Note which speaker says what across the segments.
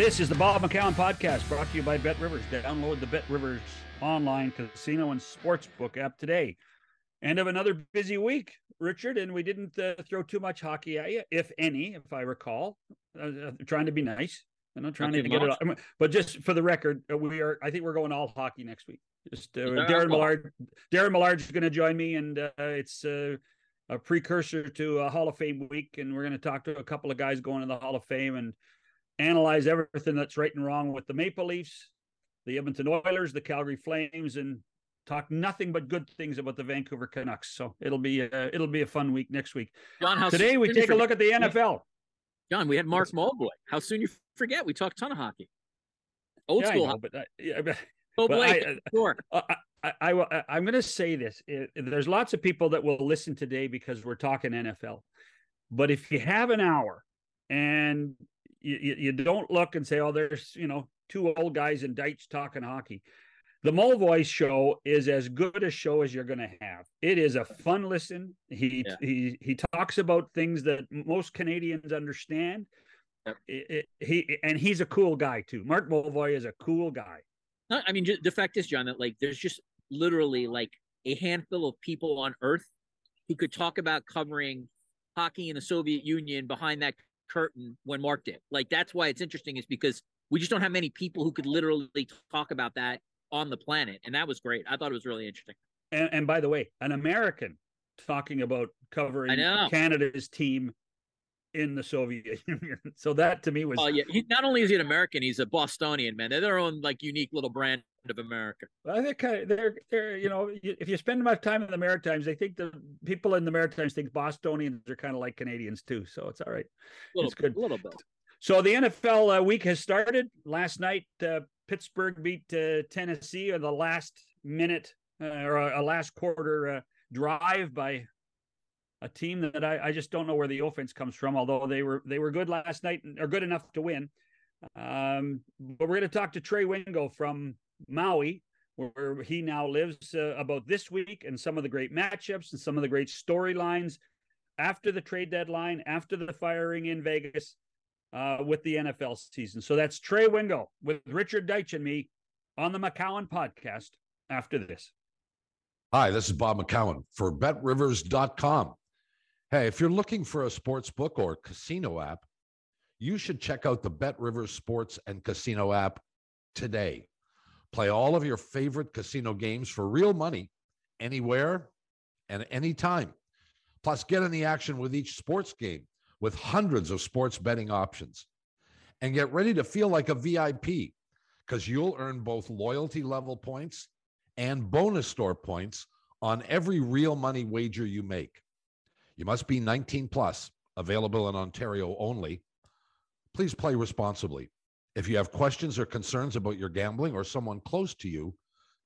Speaker 1: This is the Bob McCown podcast brought to you by Bet Rivers. Download the Bet Rivers online casino and sportsbook app today. End of another busy week, Richard, and we didn't uh, throw too much hockey at you, if any, if I recall. Uh, uh, trying to be nice. I'm not trying
Speaker 2: Not
Speaker 1: to get it,
Speaker 2: much.
Speaker 1: all, but just for the record, uh, we are. I think we're going all hockey next week. Just uh,
Speaker 2: Yeah,
Speaker 1: Darren. Millard. Darren Millard's going to join me, and uh, it's uh, a precursor to a Hall of Fame week, and we're going to talk to a couple of guys going to the Hall of Fame and analyze everything that's right and wrong with the Maple Leafs, the Edmonton Oilers, the Calgary Flames, and talk nothing but good things about the Vancouver Canucks. So it'll be a, it'll be a fun week next week.
Speaker 2: John, how
Speaker 1: Today we take a look at the NFL.
Speaker 2: John, we had Mark Mulvoy. How soon you forget? We talked a ton of hockey. Old
Speaker 1: Yeah,
Speaker 2: school
Speaker 1: know,
Speaker 2: hockey.
Speaker 1: but uh, yeah, but
Speaker 2: Oh,
Speaker 1: but
Speaker 2: Blake,
Speaker 1: I-
Speaker 2: sure.
Speaker 1: I, I, I, I- I'm going to say this. There's lots of people that will listen today because we're talking NFL. But if you have an hour and you, you, don't look and say, oh, there's, you know, two old guys in Deitch talking hockey. The Mulvoy show is as good a show as you're going to have. It is a fun listen. He
Speaker 2: Yeah.
Speaker 1: he he talks about things that most Canadians understand.
Speaker 2: Yep.
Speaker 1: It- it- he and he's a cool guy too. Mark Mulvoy is a cool guy.
Speaker 2: I mean, the fact is, John, that like there's just literally like a handful of people on Earth who could talk about covering hockey in the Soviet Union behind that curtain when Mark did. Like that's why it's interesting, is because we just don't have many people who could literally talk about that on the planet, and that was great. I thought it was really interesting.
Speaker 1: And, and by the way, an American talking about covering. Canada's team in the Soviet Union. So that to me was
Speaker 2: Oh yeah, he, not only is he an American, he's a Bostonian man. They're their own like unique little brand of America.
Speaker 1: Well, I think kind of, they're they're you know if you spend enough time in the Maritimes, they think the people in the Maritimes think Bostonians are kind of like Canadians too. So it's all right.
Speaker 2: Little,
Speaker 1: It's good.
Speaker 2: a little bit.
Speaker 1: So the NFL uh, week has started. Last night, uh, Pittsburgh beat uh, Tennessee in the last minute uh, or a, a last quarter uh, drive by a team that I, I just don't know where the offense comes from. Although they were they were good last night and are good enough to win. Um, but we're going to talk to Trey Wingo from Maui, where he now lives, uh, about this week and some of the great matchups and some of the great storylines after the trade deadline, after the firing in Vegas uh, with the NFL season. So that's Trey Wingo with Richard Deitsch and me on the McCown podcast after this.
Speaker 3: Hi, this is Bob McCown for betrivers.com. Hey, if you're looking for a sports book or casino app, you should check out the Bet Rivers Sports and Casino app today. Play all of your favorite casino games for real money anywhere and anytime. Plus, get in the action with each sports game with hundreds of sports betting options. And get ready to feel like a VIP because you'll earn both loyalty level points and bonus store points on every real money wager you make. You must be 19 plus, available in Ontario only. Please play responsibly. If you have questions or concerns about your gambling or someone close to you,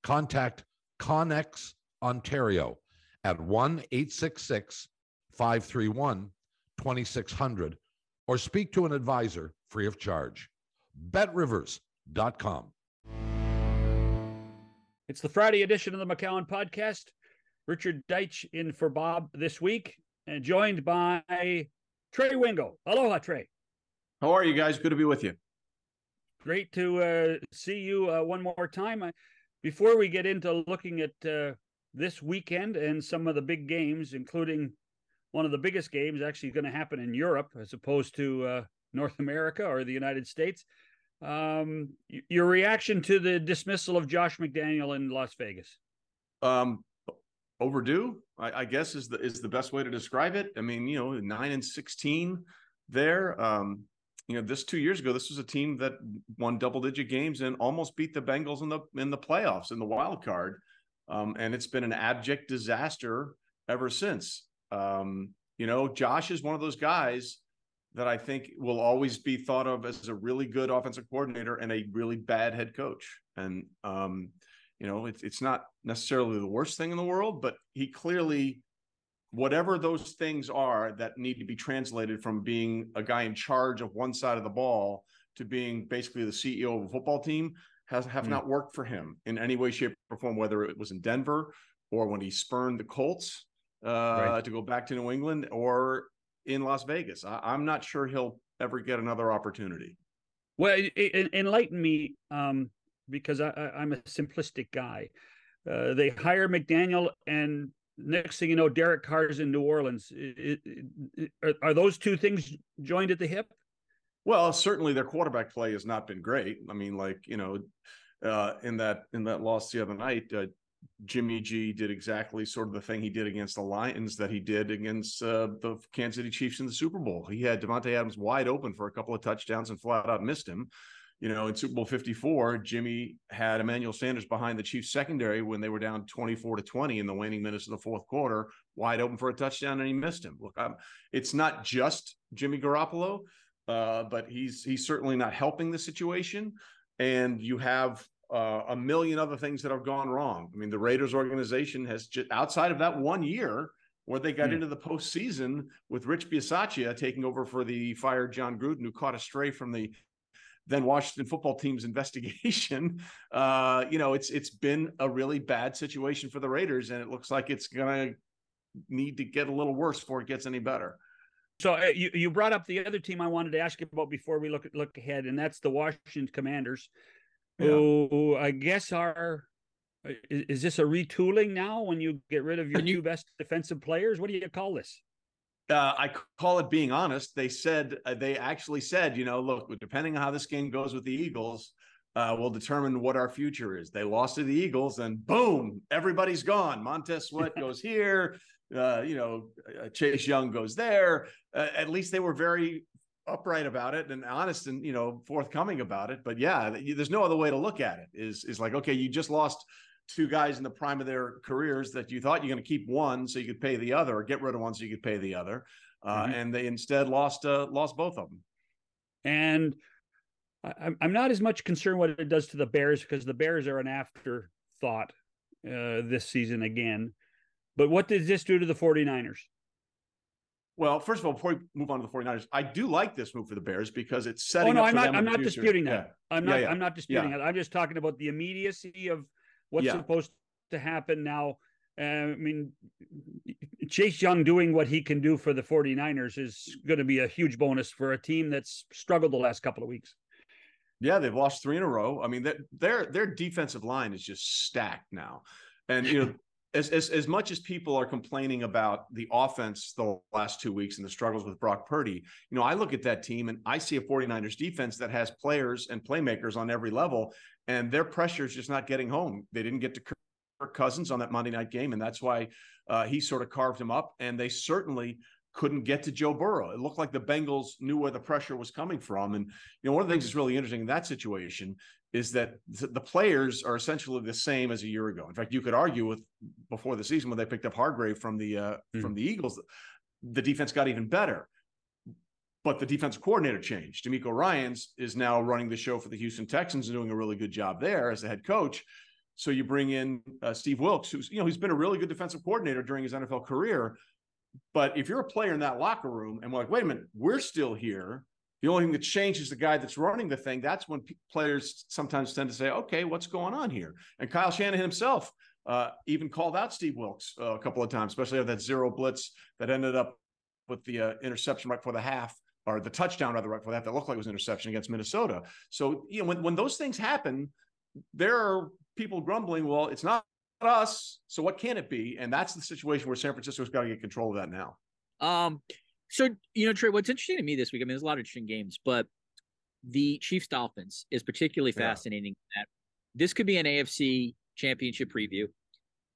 Speaker 3: contact Connex Ontario at 1 866 531 2600 or speak to an advisor free of charge. BetRivers.com.
Speaker 1: It's the Friday edition of the McCown podcast. Richard Deitsch in for Bob this week and joined by Trey Wingo. Aloha, Trey.
Speaker 4: How are you guys? Good to be with you.
Speaker 1: Great to uh, see you uh, one more time. I, before we get into looking at uh, this weekend and some of the big games, including one of the biggest games actually going to happen in Europe as opposed to uh, North America or the United States, um, your reaction to the dismissal of Josh McDaniel in Las Vegas?
Speaker 4: Um, overdue, I, I guess is the is the best way to describe it. I mean, you know, nine and sixteen there. Um, you know, this two years ago, this was a team that won double digit games and almost beat the Bengals in the in the playoffs in the wild card. Um, and it's been an abject disaster ever since. Um, you know, Josh is one of those guys that I think will always be thought of as a really good offensive coordinator and a really bad head coach. And um, you know, it's it's not necessarily the worst thing in the world, but he clearly whatever those things are that need to be translated from being a guy in charge of one side of the ball to being basically the CEO of a football team has have
Speaker 1: Hmm.
Speaker 4: not worked for him in any way, shape, or form, whether it was in Denver or when he spurned the Colts uh,
Speaker 1: Right.
Speaker 4: to go back to New England or in Las Vegas. I, I'm not sure he'll ever get another opportunity.
Speaker 1: Well, enlighten me, um, because I, am a simplistic guy. Uh, they hire McDaniel, and next thing you know, Derek Carr's in New Orleans. It, it, it, are, are those two things joined at the hip?
Speaker 4: Well, certainly their quarterback play has not been great. I mean, like you know, uh, in that in that loss the other night, uh, Jimmy G did exactly sort of the thing he did against the Lions that he did against uh, the Kansas City Chiefs in the Super Bowl. He had Davante Adams wide open for a couple of touchdowns and flat out missed him. You know, in Super Bowl 54, Jimmy had Emmanuel Sanders behind the Chiefs secondary when they were down 24 to 20 in the waning minutes of the fourth quarter, wide open for a touchdown, and he missed him. Look, I'm, it's not just Jimmy Garoppolo, uh, but he's he's certainly not helping the situation. And you have uh, a million other things that have gone wrong. I mean, the Raiders organization has just outside of that one year where they got mm. into the postseason with Rich Bisaccia taking over for the fired Jon Gruden, who caught a stray from the then Washington football team's investigation. Uh, you know, it's it's been a really bad situation for the Raiders, and it looks like it's gonna need to get a little worse before it gets any better.
Speaker 1: So uh, you you brought up the other team I wanted to ask you about before we look look ahead, and that's the Washington Commanders yeah. who I guess are is, is, this a retooling now when you get rid of your you, two best defensive players? What do you call this?
Speaker 4: Uh, I call it being honest. They said uh, they actually said, you know, look, depending on how this game goes with the Eagles, uh, will determine what our future is. They lost to the Eagles, and boom, everybody's gone. Montez Sweat goes here. Uh, you know, uh, Chase Young goes there. Uh, at least they were very upright about it and honest and you know forthcoming about it but yeah there's no other way to look at it is is like okay you just lost two guys in the prime of their careers that you thought you're going to keep one so you could pay the other or get rid of one so you could pay the other uh, mm-hmm. and they instead lost uh, lost both of them
Speaker 1: and I'm not as much concerned what it does to the Bears because the Bears are an afterthought uh, this season again. But what does this do to the 49ers?
Speaker 4: Well, first of all, before we move on to the 49ers, I do like this move for the Bears because it's setting. Oh
Speaker 1: no,
Speaker 4: I'm
Speaker 1: not. I'm not disputing that. Yeah. I'm not. Yeah, yeah. I'm not disputing that. I'm just talking about the immediacy of what's supposed to happen now. Uh, I mean, Chase Young doing what he can do for the 49ers is going to be a huge bonus for a team that's struggled the last couple of weeks.
Speaker 4: Yeah, they've lost three in a row. I mean, their their defensive line is just stacked now, and you know as, as as much as people are complaining about the offense the last two weeks and the struggles with Brock Purdy, you know, I look at that team and I see a 49ers defense that has players and playmakers on every level, and their pressure is just not getting home. They didn't get to Kirk Cousins on that Monday night game, and that's why uh, he sort of carved him up. And they certainly couldn't get to Joe Burrow. It looked like the Bengals knew where the pressure was coming from. And you know, one of the things that's really interesting in that situation is that the players are essentially the same as a year ago. In fact, you could argue with before the season when they picked up Hargrave from the uh, mm. from the Eagles, the defense got even better. But the defensive coordinator changed. DeMeco Ryans is now running the show for the Houston Texans and doing a really good job there as the head coach. So you bring in uh, Steve Wilks, who's you know he's been a really good defensive coordinator during his NFL career. But if you're a player in that locker room and we're like, wait a minute, we're still here the only thing that changes the guy that's running the thing. That's when p- players sometimes tend to say, okay, what's going on here? And Kyle Shanahan himself uh, even called out Steve Wilks uh, a couple of times, especially of that zero blitz that ended up with the uh, interception right before the half or the touchdown rather right before that that looked like it was an interception against Minnesota. So, you know, when, when those things happen, there are people grumbling, well, it's not us. So what can it be? And that's the situation where San Francisco's got to get control of that now.
Speaker 2: Um, so, you know, Trey, what's interesting to me this week, I mean, there's a lot of interesting games, but the Chiefs Dolphins is particularly fascinating. Yeah. That this could be an AFC championship preview.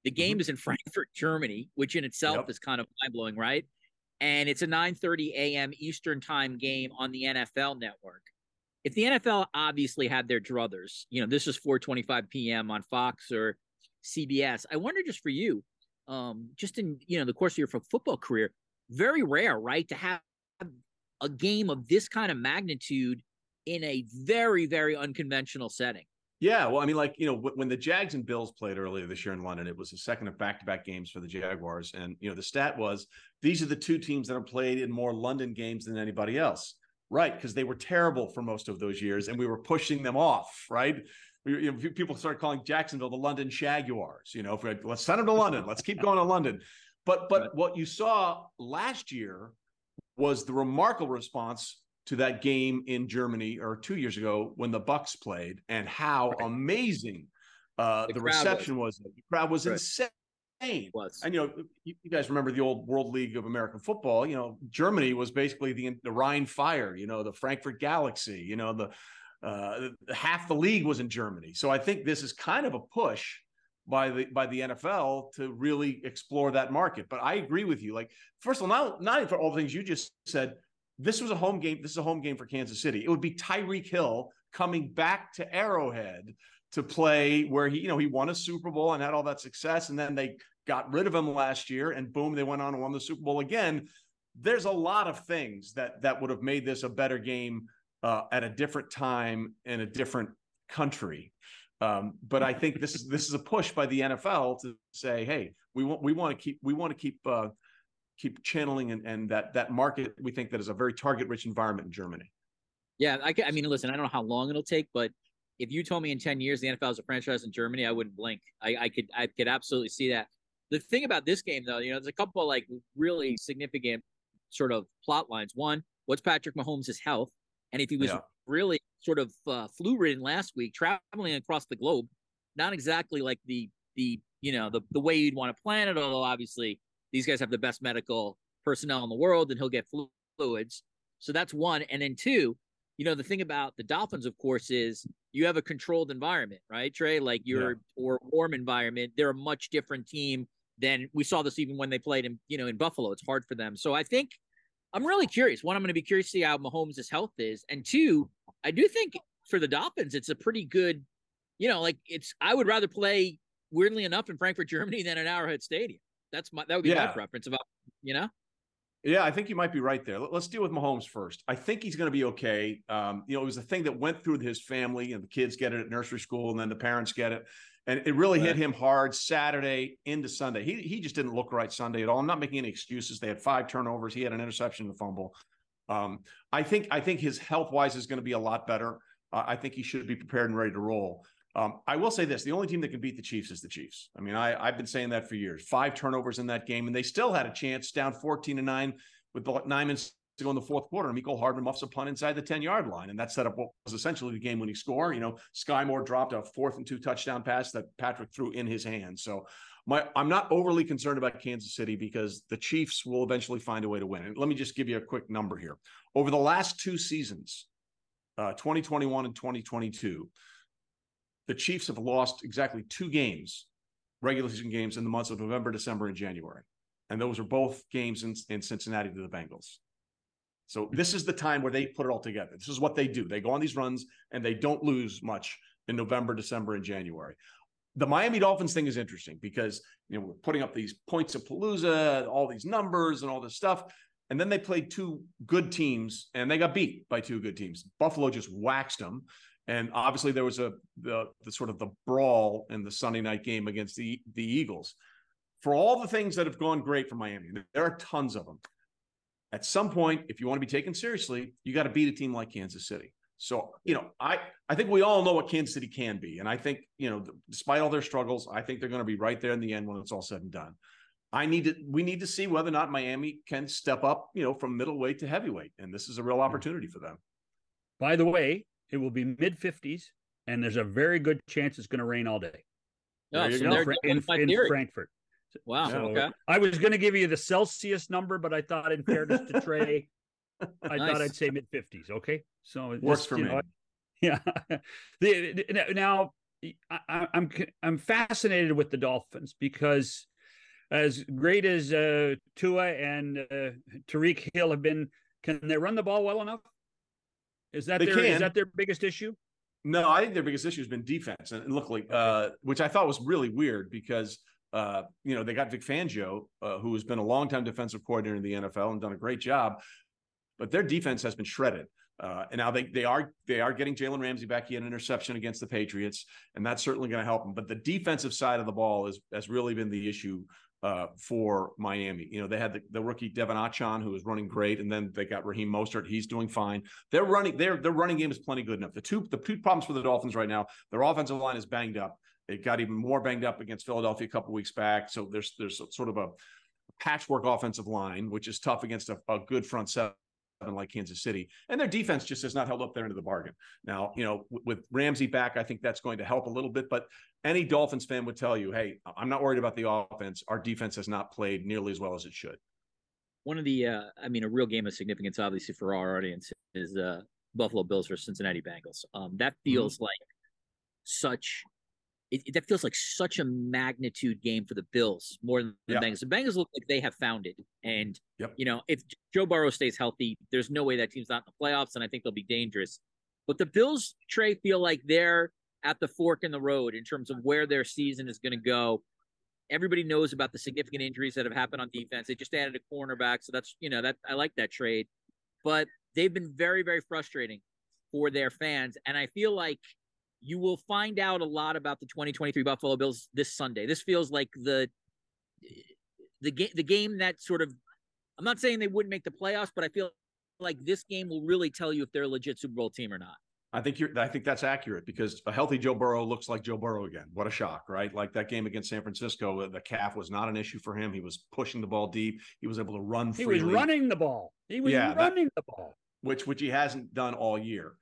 Speaker 2: The game mm-hmm. is in Frankfurt, Germany, which in itself yep. is kind of mind blowing, right? And it's a 9:30 a.m. Eastern time game on the NFL network. If the NFL obviously had their druthers, you know, this is 4:25 p.m. on Fox or CBS. I wonder just for you, um, just in you know the course of your football career, very rare, right? To have a game of this kind of magnitude in a very, very unconventional setting.
Speaker 4: Yeah, well, I mean, like you know, when the Jags and Bills played earlier this year in London, it was the second of back-to-back games for the Jaguars, and you know, the stat was these are the two teams that have played in more London games than anybody else, right? Because they were terrible for most of those years, and we were pushing them off, right? We, you know, people started calling Jacksonville the London Shaguars. You know, if we had, let's send them to London, let's keep going to London. But but what you saw last year was the remarkable response to that game in Germany or two years ago when the Bucs played and how right. amazing uh, the, the reception was. was. The crowd was right. insane.
Speaker 2: Was.
Speaker 4: And you know, you, you, guys remember the old World League of American Football? You know, Germany was basically the the Rhein Fire. You know, the Frankfurt Galaxy. You know, the uh, half the league was in Germany. So I think this is kind of a push by the by the NFL to really explore that market. But I agree with you. Like, first of all, not not for all the things you just said. This was a home game. This is a home game for Kansas City. It would be Tyreek Hill coming back to Arrowhead to play where he, you know, he won a Super Bowl and had all that success, and then they got rid of him last year, and boom, they went on and won the Super Bowl again. There's a lot of things that that would have made this a better game uh, at a different time in a different country. Um, but I think this is this is a push by the NFL to say, hey, we want we want to keep we want to keep uh, keep channeling and, and that that market we think that is a very target rich environment in Germany.
Speaker 2: Yeah, I, I mean, listen, I don't know how long it'll take, but if you told me in 10 years the NFL is a franchise in Germany, I wouldn't blink. I, I could I could absolutely see that. The thing about this game though, you know, there's a couple of like really significant sort of plot lines. One, what's Patrick Mahomes' health? And if he was yeah. really sort of uh, flu ridden last week, traveling across the globe, not exactly like the the you know the the way you'd want to plan it. Although obviously these guys have the best medical personnel in the world, and he'll get fluids. So that's one. And then two, you know, the thing about the Dolphins, of course, is you have a controlled environment, right, Trey? Like you're yeah. or warm environment. They're a much different team than we saw this even when they played in, you know, in Buffalo. It's hard for them. So I think I'm really curious. One, I'm going to be curious to see how Mahomes' health is, and two, I do think for the Dolphins, it's a pretty good, you know, like it's. I would rather play weirdly enough in Frankfurt, Germany, than at Arrowhead Stadium. That's my that would be yeah. my preference about you know.
Speaker 4: Yeah, I think you might be right there. Let's deal with Mahomes first. I think he's going to be okay. Um, you know, it was a thing that went through his family, and the kids get it at nursery school, and then the parents get it and it really right. hit him hard Saturday into Sunday. He he just didn't look right Sunday at all. I'm not making any excuses. They had five turnovers. He had an interception and a fumble. Um, I think I think his health wise is going to be a lot better. Uh, I think he should be prepared and ready to roll. Um, I will say this: the only team that can beat the Chiefs is the Chiefs. I mean, I, I've been saying that for years. Five turnovers in that game, and they still had a chance, down 14 to nine with nine minutes to go in the fourth quarter. Mecole Hardman muffs a punt inside the 10 yard line. And that set up what was essentially the game winning score. You know, Skyy Moore dropped a fourth and two touchdown pass that Patrick threw in his hands. So my, I'm not overly concerned about Kansas City because the Chiefs will eventually find a way to win. And let me just give you a quick number here. Over the last two seasons, uh, 2021 and 2022, the Chiefs have lost exactly two games, regular season games in the months of November, December, and January. And those are both games in, in Cincinnati to the Bengals. So hmm. this is the time where they put it all together. This is what they do. They go on these runs and they don't lose much in November, December, and January. The Miami Dolphins thing is interesting because you know we're putting up these points of Palooza, all these numbers and all this stuff. And then they played two good teams and they got beat by two good teams. Buffalo just waxed them. And obviously there was a the, the sort of the brawl in the Sunday night game against the the Eagles. For all the things that have gone great for Miami, there are tons of them at some point, if you want to be taken seriously, you got to beat a team like Kansas City. So, you know, I I think we all know what Kansas City can be, and I think you know, despite all their struggles, I think they're going to be right there in the end when it's all said and done. I need to we need to see whether or not Miami can step up, you know, from middleweight to heavyweight, and this is a real hmm. opportunity for them.
Speaker 1: By the way, it will be mid fifties, and there's a very good chance it's going to rain all day.
Speaker 2: Oh, so in, in,
Speaker 1: in Frankfurt.
Speaker 2: Wow. So okay.
Speaker 1: I was going to give you the Celsius number, but I thought, in fairness to Trey, I nice. thought I'd say mid fifties. Okay,
Speaker 4: so it works for me. Know,
Speaker 1: yeah. the, now I, I'm I'm fascinated with the Dolphins because as great as uh, Tua and uh, Tyreek Hill have been, can they run the ball well enough? Is that they their can. is that their biggest issue?
Speaker 4: No, I think their biggest issue has been defense, and look like uh, which I thought was really weird because uh, you know, they got Vic Fangio, uh, who has been a longtime defensive coordinator in the NFL and done a great job, but their defense has been shredded. Uh, and now they they are they are getting Jalen Ramsey back. He had an interception against the Patriots, and that's certainly going to help them. But the defensive side of the ball is has really been the issue uh, for Miami. You know, they had the, the rookie De'Von Achane, who was running great, and then they got Raheem Mostert. He's doing fine. They're running their their running game is plenty good enough. The two the two problems for the Dolphins right now, their offensive line is banged up. It got even more banged up against Philadelphia a couple weeks back. So there's there's sort of a patchwork offensive line, which is tough against a, a good front seven. Like Kansas City, and their defense just has not held up there into the bargain. Now, you know, with, Ramsey back, I think that's going to help a little bit. But any Dolphins fan would tell you, hey, I'm not worried about the offense. Our defense has not played nearly as well as it should.
Speaker 2: One of the, uh, I mean, a real game of significance, obviously, for our audience is uh, Buffalo Bills versus Cincinnati Bengals. Um, that mm-hmm. feels mm-hmm. like such it, it, that feels like such a magnitude game for the Bills more than the Bengals. The Bengals look like they have found it, and yep. you know if Joe Burrow stays healthy, there's no way that team's not in the playoffs, and I think they'll be dangerous. But the Bills, Trey, feel like they're at the fork in the road in terms of where their season is going to go. Everybody knows about the significant injuries that have happened on defense. They just added a cornerback, so that's you know that I like that trade, but they've been very very frustrating for their fans, and I feel like you will find out a lot about the 2023 Buffalo Bills this Sunday. This feels like the the game the game that sort of I'm not saying they wouldn't make the playoffs, but I feel like this game will really tell you if they're a legit Super Bowl team or not.
Speaker 4: I think you're. I think that's accurate because a healthy Joe Burrow looks like Joe Burrow again. What a shock, right? Like that game against San Francisco, uh, the calf was not an issue for him. He was pushing the ball deep. He was able to run. Freely.
Speaker 1: He was running the ball. He was yeah, running that, the ball,
Speaker 4: which which he hasn't done all year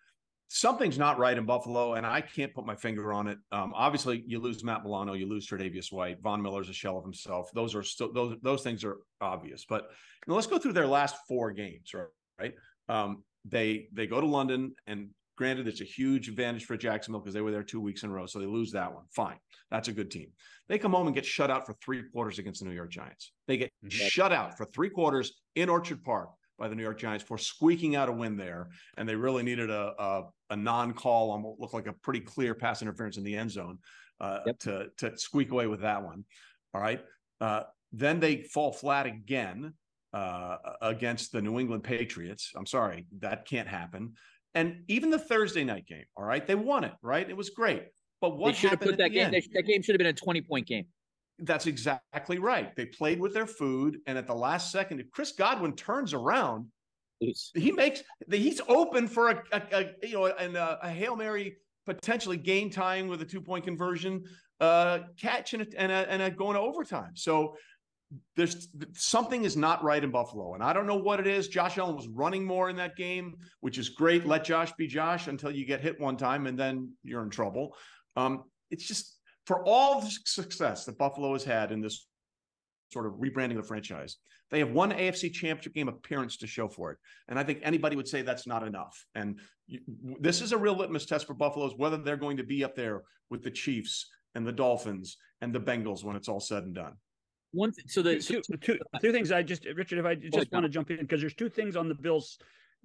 Speaker 4: something's not right in Buffalo, and I can't put my finger on it. Um, obviously, you lose Matt Milano, you lose Tre'Davious White, Von Miller's a shell of himself. Those are still those those things are obvious. But you know, let's go through their last four games. Right, right. Um, they they go to London, and granted, it's a huge advantage for Jacksonville because they were there two weeks in a row, so they lose that one. Fine, that's a good team. They come home and get shut out for three quarters against the New York Giants. They get mm-hmm. shut out for three quarters in Orchard Park by the New York Giants for squeaking out a win there, and they really needed a a, a non-call, on what looked like a pretty clear pass interference in the end zone uh, yep. to to squeak away with that one. All right, uh, then they fall flat again uh, against the New England Patriots. I'm sorry, that can't happen. And even the Thursday night game, all right, they won it, right? It was great. But what
Speaker 2: they
Speaker 4: happened?
Speaker 2: Put that game. that game should have been a 20 point game.
Speaker 4: That's exactly right. They played with their food, and at the last second, if Chris Godwin turns around, he makes he's open for a, a, a you know and a, a, hail mary potentially game tying with a two point conversion, uh, catch and a, and a, and a going to overtime. So there's something is not right in Buffalo, and I don't know what it is. Josh Allen was running more in that game, which is great. Let Josh be Josh until you get hit one time, and then you're in trouble. Um, it's just for all the success that Buffalo has had in this sort of rebranding of the franchise, they have one AFC championship game appearance to show for it. And I think anybody would say that's not enough. And you, this is a real litmus test for Buffalo's whether they're going to be up there with the Chiefs and the Dolphins and the Bengals when it's all said and done.
Speaker 2: One, th- so the
Speaker 1: two, two, two things I just, Richard, if I just want to jump in because there's two things on the Bills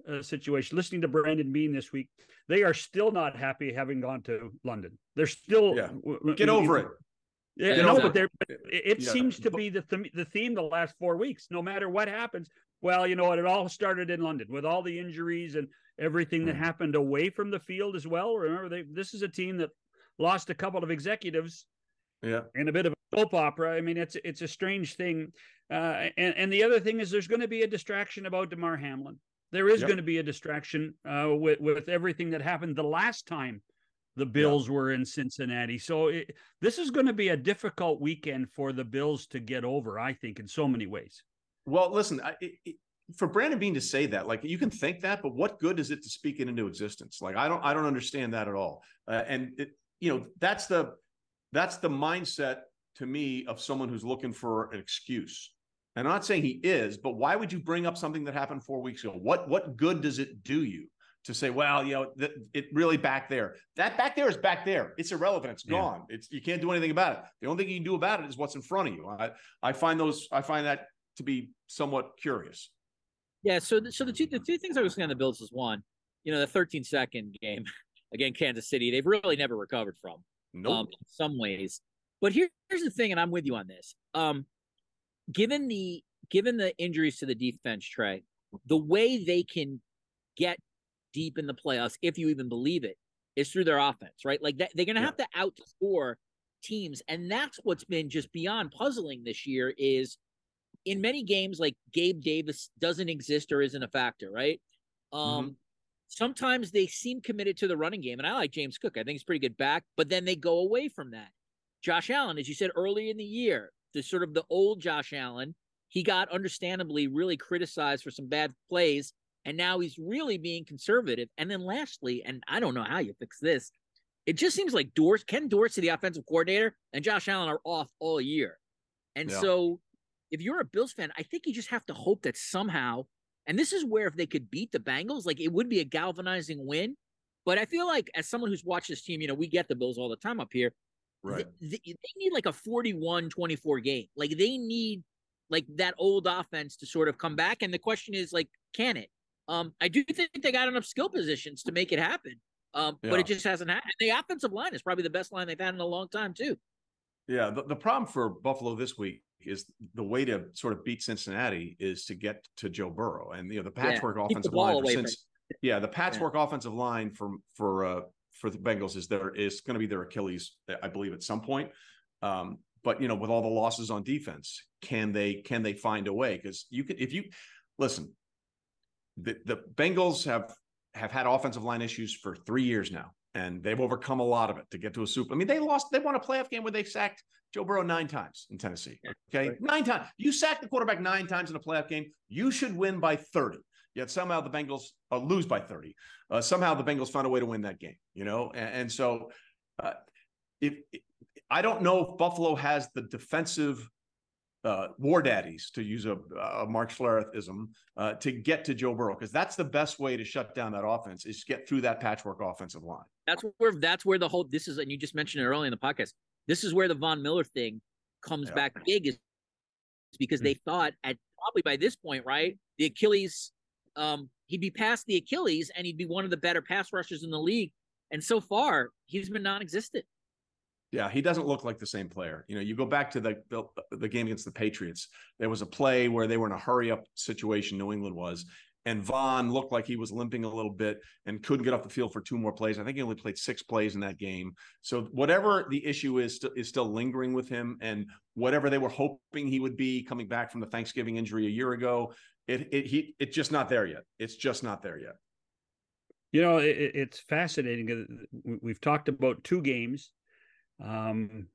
Speaker 1: uh, situation. Listening to Brandon Beane this week, they are still not happy having gone to London. They're still
Speaker 4: yeah. get over it.
Speaker 1: Yeah, no, but there. It yeah. seems to be the th- the theme the last four weeks. No matter what happens, well, you know what? It all started in London with all the injuries and everything that mm. happened away from the field as well. Remember, they this is a team that lost a couple of executives.
Speaker 4: Yeah,
Speaker 1: and a bit of a soap opera. I mean, it's it's a strange thing. Uh, and and the other thing is, there's going to be a distraction about Damar Hamlin. There is yep. going to be a distraction uh, with with everything that happened the last time the Bills were in Cincinnati. So it, this is going to be a difficult weekend for the Bills to get over. I think in so many ways.
Speaker 4: Well, listen, I, it, for Brandon Beane to say that, like you can think that, but what good is it to speak it into existence? Like I don't, I don't understand that at all. Uh, and it, you know, that's the that's the mindset to me of someone who's looking for an excuse. And I'm not saying he is, but why would you bring up something that happened four weeks ago? What what good does it do you to say, well, you know, th- it really back there. That back there is back there. It's irrelevant. It's gone. Yeah. It's you can't do anything about it. The only thing you can do about it is what's in front of you. I I find those I find that to be somewhat curious.
Speaker 2: Yeah. So the, so the two the two things I was saying on the Bills is one, you know, the 13 second game again, Kansas City, they've really never recovered from.
Speaker 4: Nope.
Speaker 2: Um, in some ways. But here, here's the thing, and I'm with you on this. Um, given the given the injuries to the defense, Trey, the way they can get deep in the playoffs, if you even believe it, is through their offense, right? Like that, they're going to yeah. have to outscore teams, and that's what's been just beyond puzzling this year. Is in many games, like Gabe Davis doesn't exist or isn't a factor, right? Um, mm-hmm. Sometimes they seem committed to the running game, and I like James Cook. I think he's pretty good back, but then they go away from that. Josh Allen, as you said earlier in the year, the sort of the old Josh Allen. He got understandably really criticized for some bad plays and now he's really being conservative. And then lastly, and I don't know how you fix this, it just seems like Dorsey, Ken Dorsey, the offensive coordinator, and Josh Allen are off all year. And
Speaker 4: Yeah.
Speaker 2: so if you're a Bills fan, I think you just have to hope that somehow, and this is where if they could beat the Bengals, like it would be a galvanizing win. But I feel like as someone who's watched this team, you know, we get the Bills all the time up here.
Speaker 4: Right.
Speaker 2: They, they need like a 41 24 game. Like they need like that old offense to sort of come back. And the question is like, can it? Um, I do think they got enough skill positions to make it happen. Um, but it just hasn't happened. The offensive line is probably the best line they've had in a long time, too.
Speaker 4: Yeah, the, the problem for Buffalo this week is the way to sort of beat Cincinnati is to get to Joe Burrow and you know the patchwork
Speaker 2: the
Speaker 4: offensive
Speaker 2: ball
Speaker 4: line. For since, yeah, the patchwork offensive line for for uh, for the Bengals is there is going to be their Achilles, I believe, at some point. Um, but you know, with all the losses on defense, can they can they find a way? Because you can if you listen, the the Bengals have have had offensive line issues for three years now, and they've overcome a lot of it to get to a Super. I mean, they lost. They won a playoff game where they sacked Joe Burrow nine times in Tennessee. Okay, nine times. You sack the quarterback nine times in a playoff game, you should win by thirty. Yet somehow the Bengals uh, lose by thirty. Uh, somehow the Bengals found a way to win that game. You know, and, and so uh, if I don't know if Buffalo has the defensive uh, war daddies, to use a, a Mark Schlerithism, uh, to get to Joe Burrow, because that's the best way to shut down that offense is get through that patchwork offensive line.
Speaker 2: That's where that's where the whole this is, and you just mentioned it earlier in the podcast. This is where the Von Miller thing comes
Speaker 4: Yeah.
Speaker 2: back big, is because they thought at probably by this point, right, the Achilles, um, he'd be past the Achilles and he'd be one of the better pass rushers in the league. And so far, he's been non-existent.
Speaker 4: Yeah, he doesn't look like the same player. You know, you go back to the, the the game against the Patriots. There was a play where they were in a hurry up situation. New England was, and Von looked like he was limping a little bit and couldn't get off the field for two more plays. I think he only played six plays in that game. So whatever the issue is, st- is still lingering with him, and whatever they were hoping he would be coming back from the Thanksgiving injury a year ago, it it he it's just not there yet. It's just not there yet.
Speaker 1: You know, it, it- it's fascinating. we- We've talked about two games, um,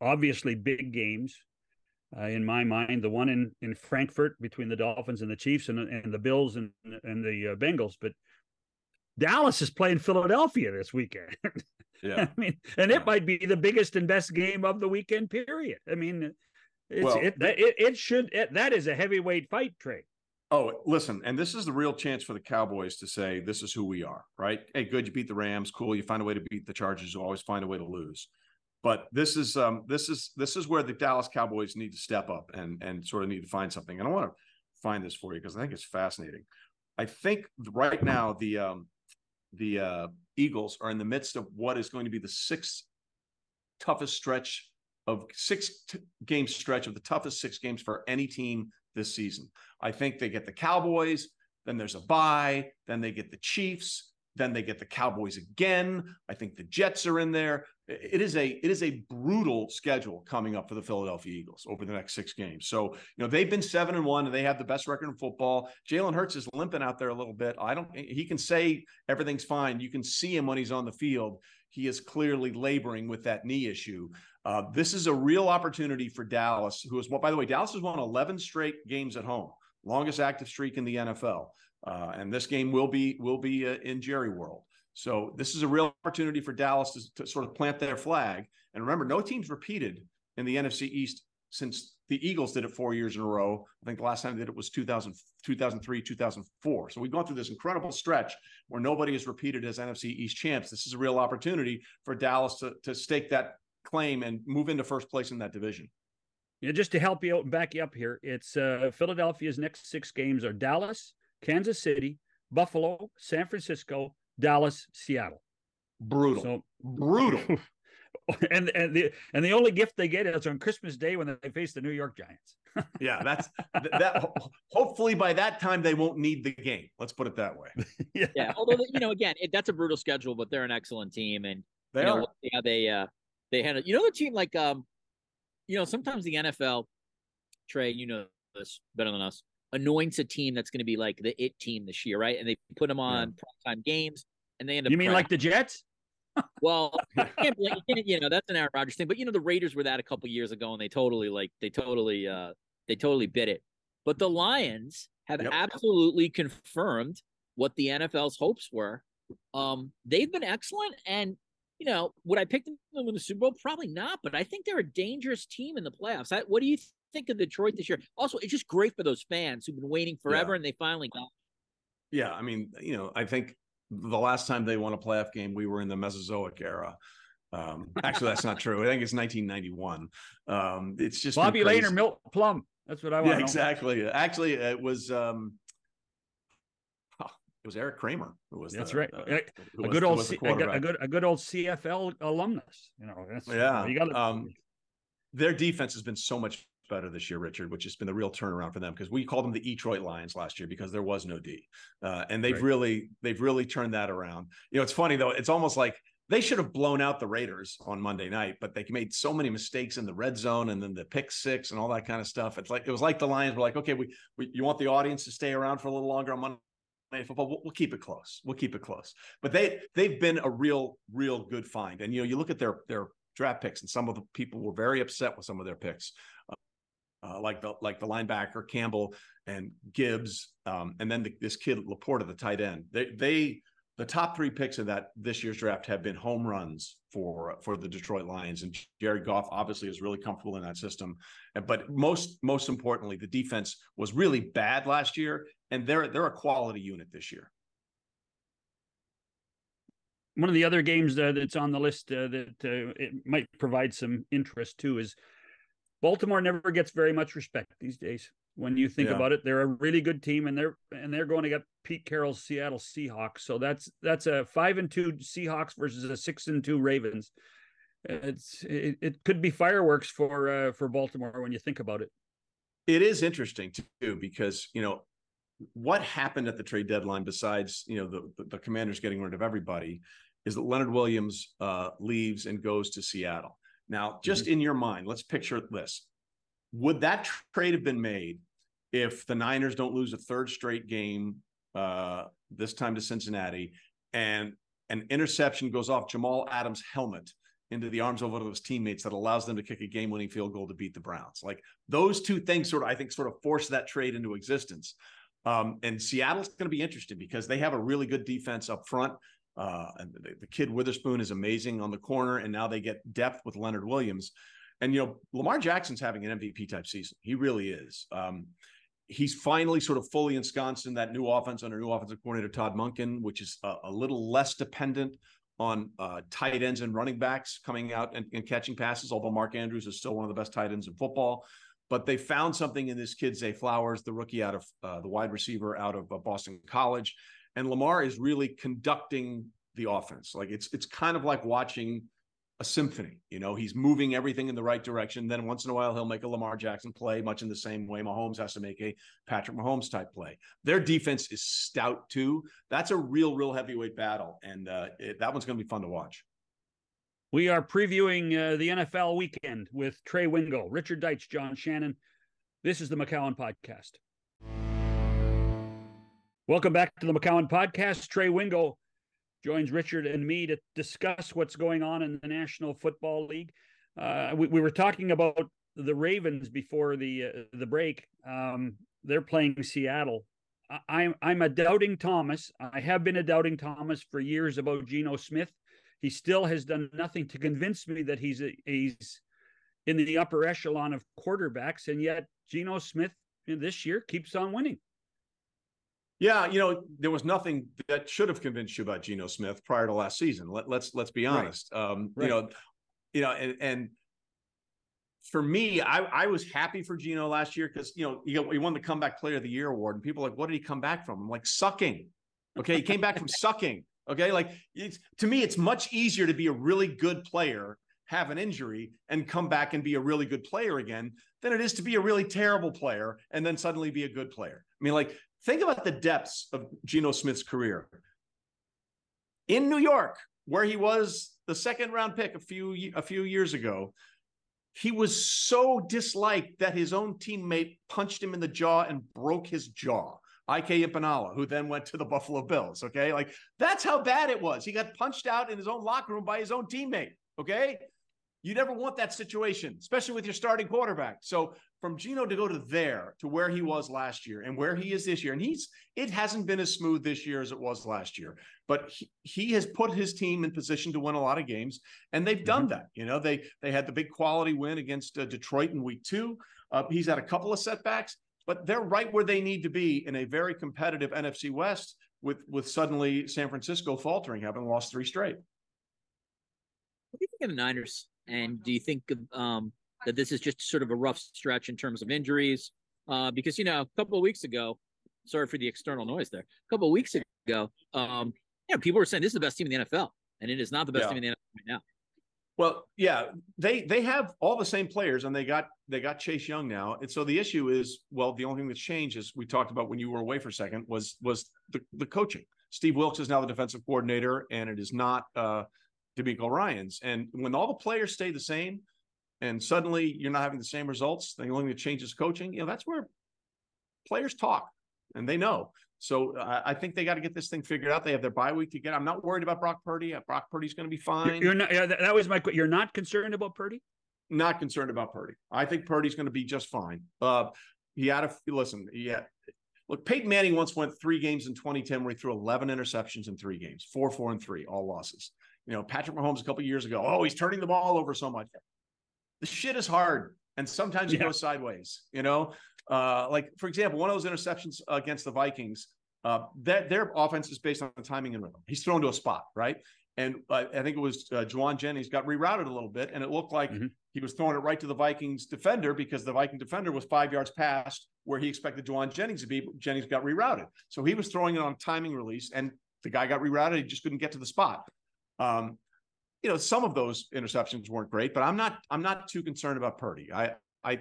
Speaker 1: obviously big games uh, in my mind. The one in, in Frankfurt between the Dolphins and the Chiefs, and, and the Bills and and the uh, Bengals. But Dallas is playing Philadelphia this weekend.
Speaker 4: Yeah.
Speaker 1: I mean, and it might be the biggest and best game of the weekend. Period. I mean, it's
Speaker 4: Well,
Speaker 1: it, that- it it should it, that is a heavyweight fight, Trey.
Speaker 4: Oh, listen, and this is the real chance for the Cowboys to say this is who we are, right? Hey, good, you beat the Rams, cool. You find a way to beat the Chargers, you always find a way to lose. But this is um this is this is where the Dallas Cowboys need to step up and and sort of need to find something. And I want to find this for you because I think it's fascinating. I think right now the um the uh Eagles are in the midst of what is going to be the sixth toughest stretch of six t- game stretch of the toughest six games for any team this season. I think they get the Cowboys, then there's a bye, then they get the Chiefs, then they get the Cowboys again. I think the Jets are in there. It is a it is a brutal schedule coming up for the Philadelphia Eagles over the next six games. So you know they've been seven and one, and they have the best record in football. Jalen Hurts is limping out there a little bit. I don't. He can say everything's fine. You can see him when he's on the field. He is clearly laboring with that knee issue. Uh, this is a real opportunity for Dallas, who is, by the way, Dallas has won 11 straight games at home, longest active streak in the NFL. Uh, and this game will be will be uh, in Jerry World. So this is a real opportunity for Dallas to, to sort of plant their flag. And remember, no teams repeated in the NFC East since the Eagles did it four years in a row. I think the last time they did it was 2000, 2003, 2004. So we've gone through this incredible stretch where nobody has repeated as NFC East champs. This is a real opportunity for Dallas to, to stake that claim and move into first place in that division.
Speaker 1: Yeah, just to help you out and back you up here, it's uh, Philadelphia's next six games are Dallas, Kansas City, Buffalo, San Francisco, Dallas, Seattle.
Speaker 4: Brutal.
Speaker 1: So
Speaker 4: Brutal.
Speaker 1: and and the and the only gift they get is on Christmas Day when they face the New York Giants.
Speaker 4: Yeah, that's that. Hopefully, by that time, they won't need the game. Let's put it that way.
Speaker 2: Yeah. Although, you know, again, it, that's a brutal schedule, but they're an excellent team. And
Speaker 4: They
Speaker 2: you know,
Speaker 4: are.
Speaker 2: we'll see how they uh they handle you know the team like um you know sometimes the NFL Trey you know this better than us anoints a team that's going to be like the it team this year right and they put them on primetime games and they end up
Speaker 1: You mean
Speaker 2: crashing.
Speaker 1: like the Jets?
Speaker 2: Well I can't you you know that's an Aaron Rodgers thing but you know the Raiders were that a couple years ago and they totally like they totally uh they totally bit it But the Lions have
Speaker 4: Yep.
Speaker 2: absolutely confirmed what the NFL's hopes were. Um, they've been excellent, and you know, would I pick them to win the Super Bowl? Probably not. But I think they're a dangerous team in the playoffs. I, what do you think of Detroit this year? Also, it's just great for those fans who've been waiting forever, and they finally got.
Speaker 4: Yeah, I mean, you know, I think the last time they won a playoff game, we were in the Mesozoic era. Um, actually, that's not true. I think it's 1991. Um, it's just
Speaker 1: Bobby Layne or. Milt Plum. That's what I want.
Speaker 4: Yeah, exactly. Actually, it was um, it was Eric Kramer who was.
Speaker 1: That's
Speaker 4: the-
Speaker 1: right. A-
Speaker 4: who
Speaker 1: A
Speaker 4: was-
Speaker 1: good old, a, a good, a good old CFL alumnus. You know, that's,
Speaker 4: Yeah,
Speaker 1: You got
Speaker 4: um, Their defense has been so much better this year, Richard, which has been the real turnaround for them because we called them the Detroit Lions last year because there was no D, uh, and they've
Speaker 1: Right.
Speaker 4: really they've really turned that around. You know, it's funny though; it's almost like they should have blown out the Raiders on Monday night, but they made so many mistakes in the red zone and then the pick six and all that kind of stuff. It's like it was like the Lions were like, okay, we, we you want the audience to stay around for a little longer on Monday. Night Football, we'll, we'll keep it close. We'll keep it close. But they they've been a real, real good find. And you know, you look at their their draft picks, and some of the people were very upset with some of their picks, uh, like the like the linebacker Campbell and Gibbs, um, and then the, this kid LaPorta, the tight end. They they the top three picks of that this year's draft have been home runs for for the Detroit Lions, and Jared Goff obviously is really comfortable in that system. But most most importantly, the defense was really bad last year, and they're they're a quality unit this year.
Speaker 1: one of the other games uh, that's on the list uh, that uh, it might provide some interest too is Baltimore never gets very much respect these days. When you think
Speaker 4: Yeah.
Speaker 1: about it, they're a really good team, and they're and they're going to get Pete Carroll's Seattle Seahawks. So that's that's a five and two Seahawks versus a six and two Ravens. It's it, it could be fireworks for uh, for Baltimore when you think about it.
Speaker 4: It is interesting too because you know what happened at the trade deadline. Besides you know the the, the Commanders getting rid of everybody, is that Leonard Williams uh, leaves and goes to Seattle. Now, just in your mind, let's picture this: Would that trade have been made if the Niners don't lose a third straight game uh, this time to Cincinnati, and an interception goes off Jamal Adams' helmet? Into the arms of one of his teammates that allows them to kick a game-winning field goal to beat the Browns. Like those two things sort of i think sort of force that trade into existence um, and seattle's going to be interesting because they have a really good defense up front uh, and the, the kid witherspoon is amazing on the corner and now they get depth with leonard williams. And you know lamar jackson's having an mvp type season. He really is. Um, he's finally sort of fully ensconced in that new offense under new offensive coordinator todd Monken which is a, a little less dependent on uh, tight ends and running backs coming out and, and catching passes although mark andrews is still one of the best tight ends in football. But they found something in this kid Zay Flowers, the rookie out of uh, the wide receiver out of uh, Boston College, and Lamar is really conducting the offense. Like it's it's kind of like watching a symphony. You know, he's moving everything in the right direction. Then once in a while he'll make a Lamar Jackson play, much in the same way Mahomes has to make a Patrick Mahomes type play. Their defense is stout too. That's a real, real heavyweight battle, and uh, it, that one's going to be fun to watch.
Speaker 1: We are previewing uh, the NFL weekend with Trey Wingo, Richard Deitsch, John Shannon. This is the McCown Podcast. Welcome back to the McCown Podcast. Trey Wingo joins Richard and me to discuss what's going on in the National Football League. Uh, we, we were talking about the Ravens before the uh, the break. Um, they're playing Seattle. I'm I'm a doubting Thomas. I have been a doubting Thomas for years about Geno Smith. He still has done nothing to convince me that he's a, he's in the upper echelon of quarterbacks, and yet Geno Smith this year keeps on winning.
Speaker 4: Yeah, you know, there was nothing that should have convinced you about Geno Smith prior to last season. Let, let's let's be
Speaker 1: Right.
Speaker 4: honest. Um,
Speaker 1: Right.
Speaker 4: You know, you know, and and for me, I I was happy for Geno last year because you know he, he won the comeback player of the year award, and people are like, what did he come back from? I'm like sucking. Okay, he came back from sucking. Okay, like it's to me, it's much easier to be a really good player, have an injury, and come back and be a really good player again than it is to be a really terrible player and then suddenly be a good player. I mean, like think about the depths of Geno Smith's career in New York, where he was the second round pick a few a few years ago. He was so disliked that his own teammate punched him in the jaw and broke his jaw. IK Enemkpali, who then went to the Buffalo Bills. Okay, like that's how bad it was. He got punched out in his own locker room by his own teammate. Okay, You never want that situation, especially with your starting quarterback. So from Geno to go to there to where he was last year and where he is this year, and he's it hasn't been as smooth this year as it was last year, but he, he has put his team in position to win a lot of games, and they've done mm-hmm. that. You know, they they had the big quality win against uh, Detroit in week two. Uh, he's had a couple of setbacks, but they're right where they need to be in a very competitive NFC West with with suddenly San Francisco faltering, having lost three straight.
Speaker 2: What do you think of the Niners? And do you think um, that this is just sort of a rough stretch in terms of injuries? Uh, because you know, a couple of weeks ago, sorry for the external noise there. A couple of weeks ago, um, you know, people were saying this is the best team in the NFL, and it is not the best yeah. team in the NFL right now.
Speaker 4: Well, yeah, they they have all the same players, and they got they got Chase Young now, and so the issue is, well, the only thing that's changed is we talked about when you were away for a second was was the the coaching. Steve Wilks is now the defensive coordinator, and it is not uh, DeMeco Ryans. And when all the players stay the same, and suddenly you're not having the same results, the only thing that changes coaching. You know, that's where players talk and they know. So uh, I think they got to get this thing figured out. They have their bye week to get. I'm not worried about Brock Purdy. Uh, Brock Purdy's going to be fine.
Speaker 1: You're not. Yeah, that was my. You're not concerned about Purdy.
Speaker 4: Not concerned about Purdy. I think Purdy's going to be just fine. Uh, he had a listen. Yeah, look. Peyton Manning once went three games in 2010 where he threw 11 interceptions in three games, four, four, and three, all losses. You know, Patrick Mahomes a couple years ago. Oh, he's turning the ball over so much. The shit is hard, and sometimes it yeah. goes sideways. You know, uh, like for example, one of those interceptions against the Vikings. Uh, that their offense is based on timing and rhythm. He's thrown to a spot, right? And uh, I think it was uh, Jauan Jennings got rerouted a little bit, and it looked like mm-hmm. he was throwing it right to the Vikings defender because the Viking defender was five yards past where he expected Jauan Jennings to be. Jennings got rerouted, so he was throwing it on timing release, and the guy got rerouted. He just couldn't get to the spot. Um, you know, some of those interceptions weren't great, but I'm not I'm not too concerned about Purdy. I I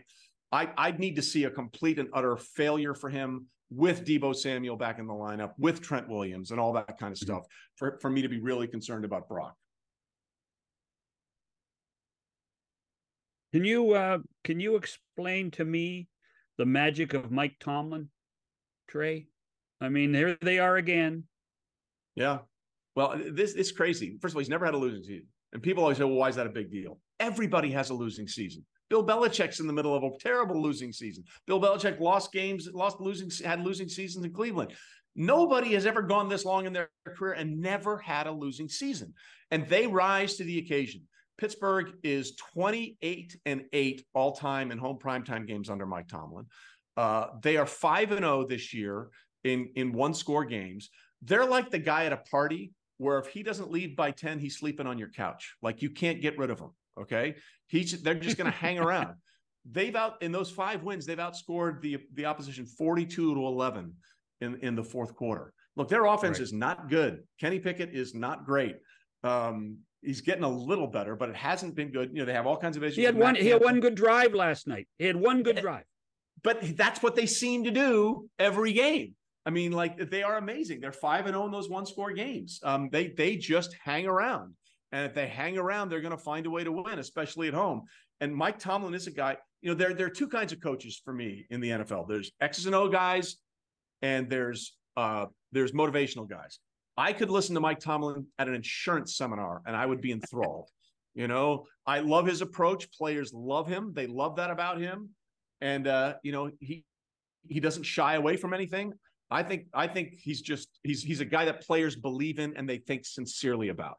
Speaker 4: I I'd need to see a complete and utter failure for him with Deebo Samuel back in the lineup, with Trent Williams and all that kind of mm-hmm. stuff for, for me to be really concerned about Brock.
Speaker 1: Can you uh can you explain to me the magic of Mike Tomlin, Trey? I mean, here they are again.
Speaker 4: Yeah. Well, this is crazy. First of all, he's never had a losing season. And people always say, well, why is that a big deal? Everybody has a losing season. Bill Belichick's in the middle of a terrible losing season. Bill Belichick lost games, lost losing, had losing seasons in Cleveland. Nobody has ever gone this long in their career and never had a losing season. And they rise to the occasion. Pittsburgh is 28 and 8 all time in home primetime games under Mike Tomlin. Uh, they are 5 and 0 this year in, in one score games. They're like the guy at a party where if he doesn't leave by 10, he's sleeping on your couch. Like you can't get rid of him. Okay. He's they're just going to hang around. They've out in those five wins, they've outscored the the opposition 42 to 11 in, in the fourth quarter. Look, their offense right. is not good. Kenny Pickett is not great. Um, he's getting a little better, but it hasn't been good. You know, they have all kinds of issues.
Speaker 1: He had one. He had one good drive last night. He had one good drive.
Speaker 4: But that's what they seem to do every game. I mean, like they are amazing. They're five and zero oh in those one score games. Um, they they just hang around, and if they hang around, they're going to find a way to win, especially at home. And Mike Tomlin is a guy. You know, there there are two kinds of coaches for me in the NFL. There's X's and O guys, and there's uh there's motivational guys. I could listen to Mike Tomlin at an insurance seminar, and I would be enthralled. you know, I love his approach. Players love him. They love that about him, and uh, you know he he doesn't shy away from anything. I think I think he's just he's he's a guy that players believe in and they think sincerely about.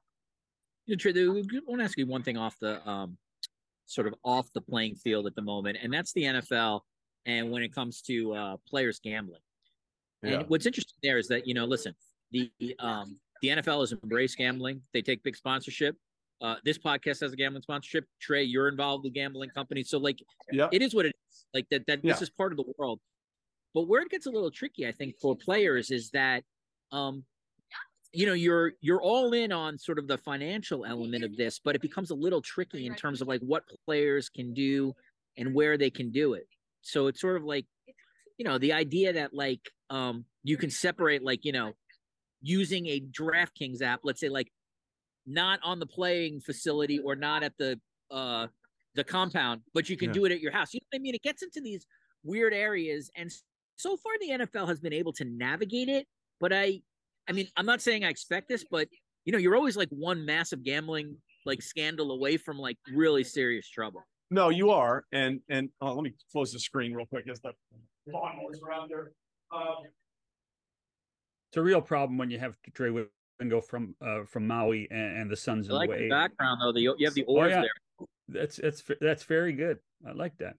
Speaker 2: Trey, I want to ask you one thing off the um, sort of off the playing field at the moment, and that's the NFL. And when it comes to uh, players gambling, yeah. and what's interesting there is that you know, listen, the um, the NFL has embraced gambling. They take big sponsorship. Uh, this podcast has a gambling sponsorship. Trey, you're involved with gambling companies, so like, yeah. it is what it is. Like that. That yeah. this is part of the world. But where it gets a little tricky, I think, for players is that um, you know, you're you're all in on sort of the financial element of this, but it becomes a little tricky in terms of like what players can do and where they can do it. So it's sort of like, you know, the idea that like um you can separate like, you know, using a DraftKings app, let's say like not on the playing facility or not at the uh the compound, but you can yeah. do it at your house. You know what I mean? It gets into these weird areas and so far the NFL has been able to navigate it, but I I mean, I'm not saying I expect this, but you know, you're always like one massive gambling like scandal away from like really serious trouble.
Speaker 4: No, you are. And and oh, let me close the screen real quick as the lawnmowers around there. Um,
Speaker 1: It's a real problem when you have Trey Wingo from uh, from Maui and, and the Suns
Speaker 2: I
Speaker 1: in
Speaker 2: like
Speaker 1: the
Speaker 2: the
Speaker 1: way.
Speaker 2: background though. The you have the
Speaker 1: Oh,
Speaker 2: oars
Speaker 1: yeah.
Speaker 2: there.
Speaker 1: That's that's that's very good. I like that.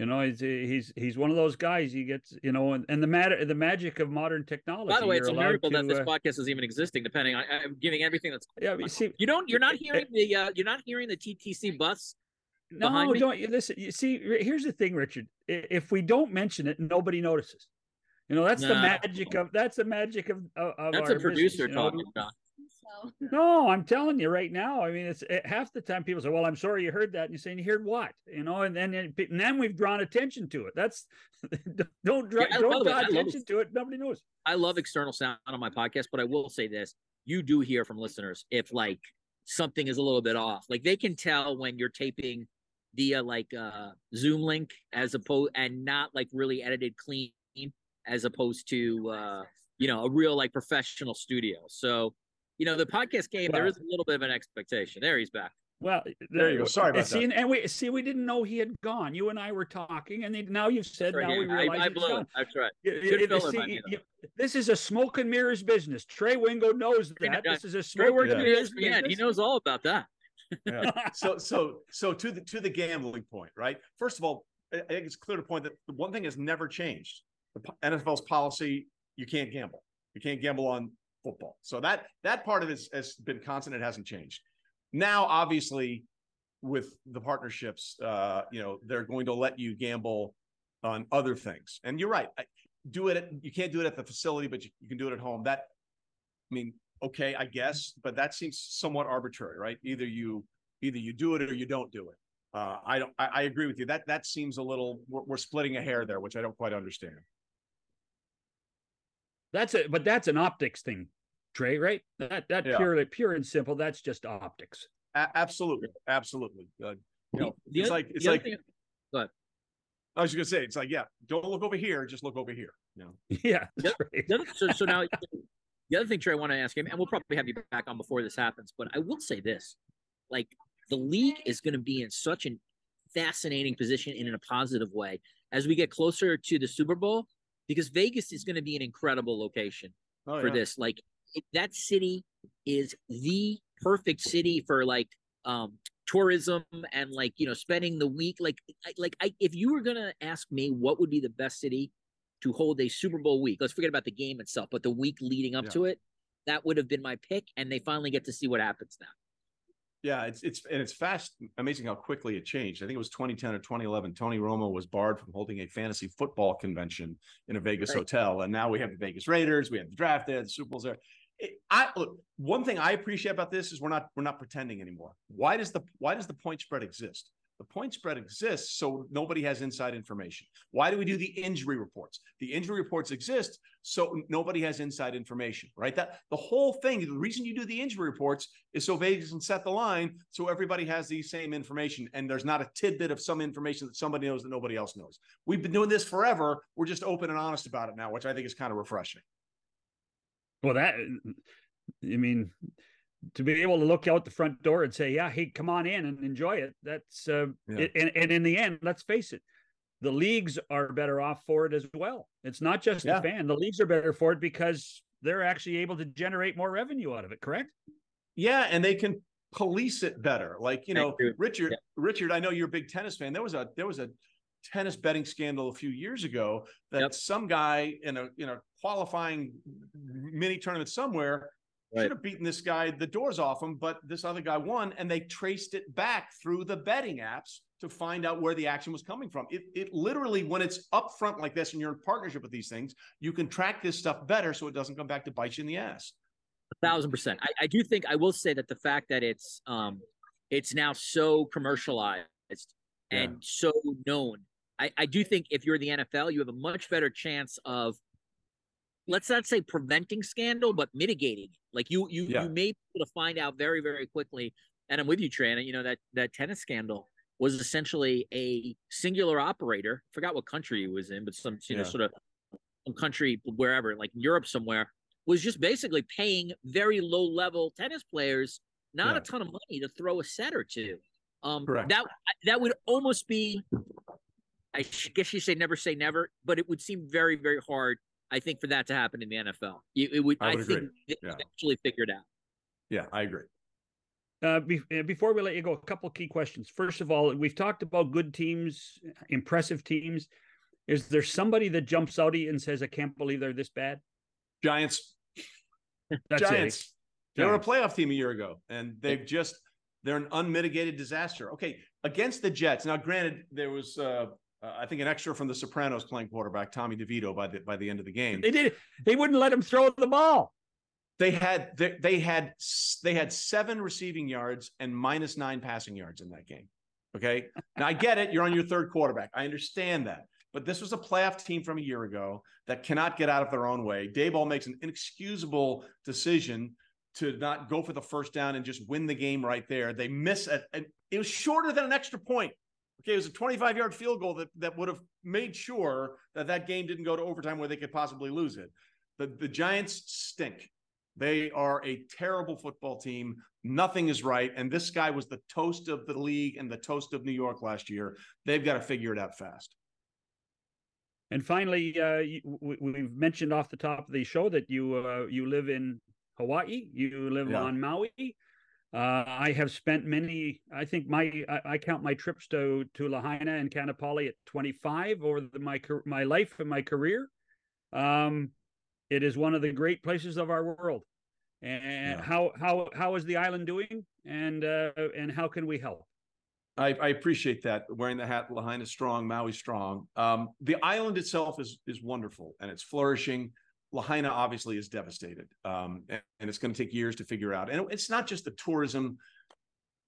Speaker 1: You know, he's he's he's one of those guys. He gets you know, and, and the matter the magic of modern technology.
Speaker 2: By the way, it's a miracle that this
Speaker 1: uh,
Speaker 2: podcast is even existing. Depending, I, I'm giving everything that's.
Speaker 1: yeah, you see,
Speaker 2: You don't. You're not hearing the. Uh, you're not hearing the TTC bus.
Speaker 1: no, don't you listen? You see, here's the thing, Richard. If we don't mention it, nobody notices. You know, that's the magic of that's the magic of of, of
Speaker 2: That's
Speaker 1: our
Speaker 2: a producer
Speaker 1: business, you know?
Speaker 2: talking. John.
Speaker 5: So
Speaker 1: No, I'm telling you right now. I mean, it's it, half the time people say, "Well, I'm sorry you heard that," and you say, "You heard what?" You know, and then and then we've drawn attention to it. That's don't draw,
Speaker 2: Yeah,
Speaker 1: don't draw
Speaker 2: I love
Speaker 1: attention
Speaker 2: it.
Speaker 1: to it. Nobody knows.
Speaker 2: I love external sound on my podcast, but I will say this: you do hear from listeners if like something is a little bit off. Like they can tell when you're taping via like uh Zoom link as opposed and not like really edited clean as opposed to uh you know a real like professional studio. So you know the podcast game there
Speaker 1: Well-
Speaker 2: is a little bit of an expectation. There he's back.
Speaker 1: Well,
Speaker 4: There you go. Sorry about
Speaker 1: see, And we see we didn't know he had gone. You and I were talking, and then now you've said
Speaker 2: Right
Speaker 1: now we realize
Speaker 2: I, I
Speaker 1: he's
Speaker 2: blew.
Speaker 1: gone.
Speaker 2: That's right.
Speaker 1: You-
Speaker 2: Good
Speaker 1: you- you see,
Speaker 2: by
Speaker 1: you- this is a smoke and mirrors business. Trey Wingo knows that. This is a smoke
Speaker 2: works
Speaker 1: and
Speaker 2: for
Speaker 4: Yeah.
Speaker 1: mirrors
Speaker 2: He knows all about that.
Speaker 4: Yeah. so so so to the to the gambling point, right? First of all, I I think it's clear to point that the one thing has never changed. The NFL's policy: you can't gamble. You can't gamble on football. So that that part of it has, been constant. It hasn't changed. Now, obviously, with the partnerships, uh, you know, they're going to let you gamble on other things. And you're right. Do it. At, you can't do it at the facility, but you, you can do it at home. That, I mean, okay, I guess, but that seems somewhat arbitrary, right? Either you either you do it or you don't do it. Uh, I don't. I, I agree with you. That that seems a little. We're, we're splitting a hair there, which I don't quite understand.
Speaker 1: That's it, but that's an optics thing, Trey. Right? That that
Speaker 4: Yeah.
Speaker 1: purely pure and simple. That's just optics.
Speaker 4: A- absolutely, absolutely. Uh, you know,
Speaker 2: The
Speaker 4: it's
Speaker 2: other-
Speaker 4: like it's like
Speaker 2: thing-
Speaker 4: I was gonna say. It's like yeah, don't look over here. Just look over here. You know.
Speaker 1: Yeah, that's right.
Speaker 2: So, so now the other thing, Trey, I want to ask him, and we'll probably have you back on before this happens, but I will say this: like the league is going to be in such a fascinating position and in a positive way as we get closer to the Super Bowl, because Vegas is going to be an incredible location
Speaker 4: Oh,
Speaker 2: for
Speaker 4: yeah.
Speaker 2: this. Like that city is the perfect city for like um tourism and like you know spending the week like I- like I if you were gonna ask me what would be the best city to hold a Super Bowl week, let's forget about the game itself, but the week leading up
Speaker 4: Yeah.
Speaker 2: to it, that would have been my pick, and they finally get to see what happens now.
Speaker 4: Yeah, it's it's and it's fast, amazing how quickly it changed. I think it was 2010 or 2011. Tony Romo was barred from holding a fantasy football convention in a Vegas
Speaker 2: Right.
Speaker 4: hotel, and now we have the Vegas Raiders. We have the draft there, the Super Bowl's there. It, I look. One thing I appreciate about this is we're not we're not pretending anymore. Why does the why does the point spread exist? The point spread exists so nobody has inside information. Why do we do the injury reports? The injury reports exist so nobody has inside information, right? That the whole thing, the reason you do the injury reports is so Vegas can set the line so everybody has the same information and there's not a tidbit of some information that somebody knows that nobody else knows. We've been doing this forever. We're just open and honest about it now, which I think is kind of refreshing.
Speaker 1: Well, that I mean, to be able to look out the front door and say, "Yeah, hey, come on in and enjoy it." That's uh,
Speaker 4: Yeah.
Speaker 1: it, and and in the end, let's face it, the leagues are better off for it as well. It's not just
Speaker 4: Yeah.
Speaker 1: the fan; the leagues are better for it because they're actually able to generate more revenue out of it. Correct?
Speaker 4: Yeah, and they can police it better. Like, you know,
Speaker 2: you.
Speaker 4: Richard,
Speaker 2: Yeah.
Speaker 4: Richard, I know you're a big tennis fan. There was a there was a tennis betting scandal a few years ago that
Speaker 2: Yep.
Speaker 4: some guy in a you know qualifying mini tournament somewhere
Speaker 2: Right.
Speaker 4: should have beaten this guy the doors off him, but this other guy won, and they traced it back through the betting apps to find out where the action was coming from. It it literally when it's upfront like this and you're in partnership with these things, you can track this stuff better so it doesn't come back to bite you in the ass.
Speaker 2: A thousand percent. I, I do think I will say that the fact that it's um it's now so commercialized and so known. I, I do think if you're in the NFL, you have a much better chance of let's not say preventing scandal, but mitigating. Like you you
Speaker 4: Yeah.
Speaker 2: you may be able to find out very, very quickly. And I'm with you, Trana, you know, that that tennis scandal was essentially a singular operator. Forgot what country he was in, but some you know, sort of some country wherever, like Europe somewhere, was just basically paying very low level tennis players not
Speaker 4: Yeah.
Speaker 2: a ton of money to throw a set or two. Um,
Speaker 4: Correct.
Speaker 2: that that would almost be. I guess you say never say never, but it would seem very very hard. I think for that to happen in the NFL, it, it would.
Speaker 4: I
Speaker 2: I, think
Speaker 4: agree.
Speaker 2: they
Speaker 4: Yeah.
Speaker 2: eventually figured out.
Speaker 4: Yeah, I agree.
Speaker 1: Uh, be, uh, before we let you go, a couple key questions. First of all, we've talked about good teams, impressive teams. Is there somebody that jumps out at you and says, "I can't believe they're this bad"?
Speaker 4: Giants.
Speaker 1: That's it.
Speaker 4: Giants. They were a playoff team a year ago, and they've just they're an unmitigated disaster. Okay, against the Jets. Now, granted, there was uh, uh, I think an extra from the Sopranos playing quarterback Tommy DeVito by the by the end of the game.
Speaker 1: They did. They wouldn't let him throw the ball.
Speaker 4: They had they, they had they had seven receiving yards and minus nine passing yards in that game. Okay, now I get it. You're on your third quarterback. I understand that. But this was a playoff team from a year ago that cannot get out of their own way. Daboll makes an inexcusable decision to not go for the first down and just win the game right there. They miss it. It was shorter than an extra point. Okay, it was a 25 yard field goal that, that would have made sure that that game didn't go to overtime where they could possibly lose it. The, the Giants stink. They are a terrible football team. Nothing is right. And this guy was the toast of the league and the toast of New York last year. They've got to figure it out fast.
Speaker 1: And finally, uh, we, we've mentioned off the top of the show that you uh, you live in Hawaii. You live
Speaker 4: Yeah.
Speaker 1: on Maui. Uh, I have spent many. I think my I, I count my trips to to Lahaina and Kaanapali at 25 over the, my my life and my career. Um, it is one of the great places of our world. And
Speaker 4: Yeah.
Speaker 1: how how how is the island doing? And uh, and how can we help?
Speaker 4: I, I appreciate that. Wearing the hat, Lahaina strong, Maui strong. Um, the island itself is is wonderful and it's flourishing. Lahaina obviously is devastated, um, and, and it's going to take years to figure out. And it's not just the tourism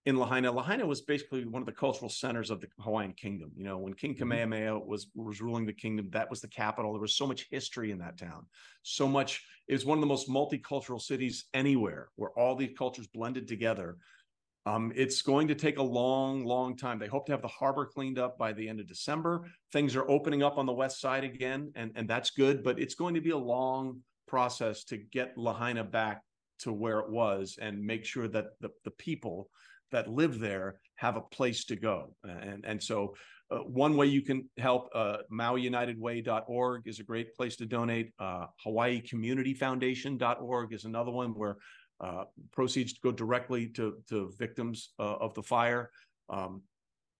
Speaker 4: in Lahaina. Lahaina was basically one of the cultural centers of the Hawaiian kingdom. You know, when King Kamehameha was was ruling the kingdom, that was the capital. There was so much history in that town. So much was one of the most multicultural cities anywhere, where all these cultures blended together. Um, it's going to take a long, long time. They hope to have the harbor cleaned up by the end of December. Things are opening up on the west side again, and, and that's good, but it's going to be a long process to get Lahaina back to where it was and make sure that the, the people that live there have a place to go. And, and so uh, one way you can help, uh, MauiUnitedWay.org is a great place to donate. Uh, HawaiiCommunityFoundation.org is another one where uh, proceeds go directly to to victims uh, of the fire. Um,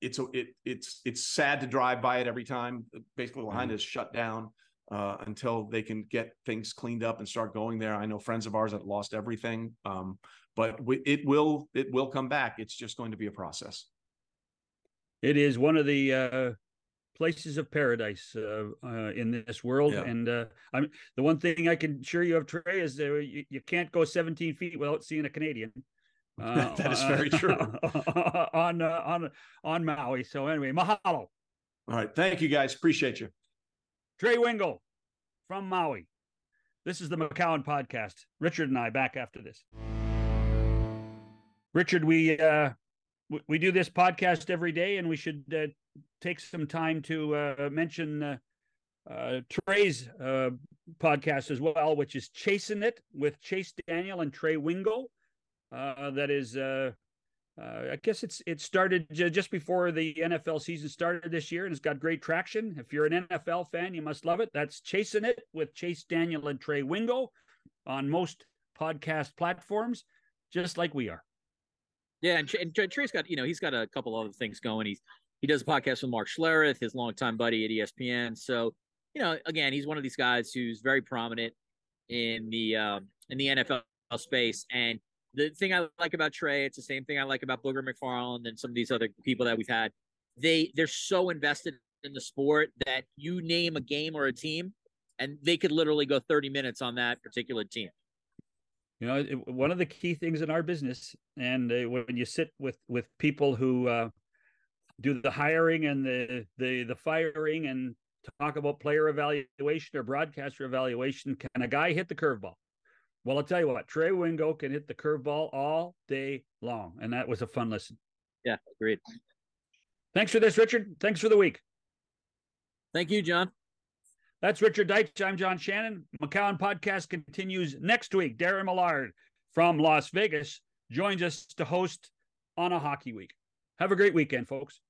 Speaker 4: it's a, it it's it's sad to drive by it every time. Basically, Lahaina is shut down uh, until they can get things cleaned up and start going there. I know friends of ours that lost everything, um, but we, it will it will come back. It's just going to be a process.
Speaker 1: It is one of the uh, places of paradise uh, uh, in this world,
Speaker 4: Yeah.
Speaker 1: and uh, I'm the one thing I can assure you of, Trey, is uh, you, you can't go 17 feet without seeing a Canadian. Uh,
Speaker 4: That is very true.
Speaker 1: on uh, on on Maui. So anyway, mahalo,
Speaker 4: All right, thank you guys. Appreciate you.
Speaker 1: Trey Wingo from Maui. This is the McCown podcast. Richard and I back after this. Richard, we uh, we do this podcast every day, and we should uh, take some time to uh, mention uh, uh, Trey's uh, podcast as well, which is Chasing It with Chase Daniel and Trey Wingo. Uh, that is, I guess it's it started ju- just before the NFL season started this year, and it's got great traction. If you're an NFL fan, you must love it. That's Chasing It with Chase Daniel and Trey Wingo on most podcast platforms, just like we are.
Speaker 2: Yeah, and, and Trey's got you know he's got a couple other things going. He's he does a podcast with Mark Schlereth, his longtime buddy at ESPN. So you know, again, he's one of these guys who's very prominent in the um, in the NFL space. And the thing I like about Trey, it's the same thing I like about Booger McFarland and some of these other people that we've had. They they're so invested in the sport that you name a game or a team, and they could literally go thirty minutes on that particular team.
Speaker 1: You know, it, one of the key things in our business, and uh, when you sit with with people who uh, do the hiring and the the the firing and talk about player evaluation or broadcaster evaluation, can a guy hit the curveball? Well, I'll tell you what, Trey Wingo can hit the curveball all day long, and that was a fun listen.
Speaker 2: Yeah, agreed.
Speaker 1: Thanks for this, Richard. Thanks for the week.
Speaker 2: Thank you, John.
Speaker 1: That's Richard Deitsch. I'm John Shannon. McCown Podcast continues next week. Darren Millard from Las Vegas joins us to host on a hockey week. Have a great weekend, folks.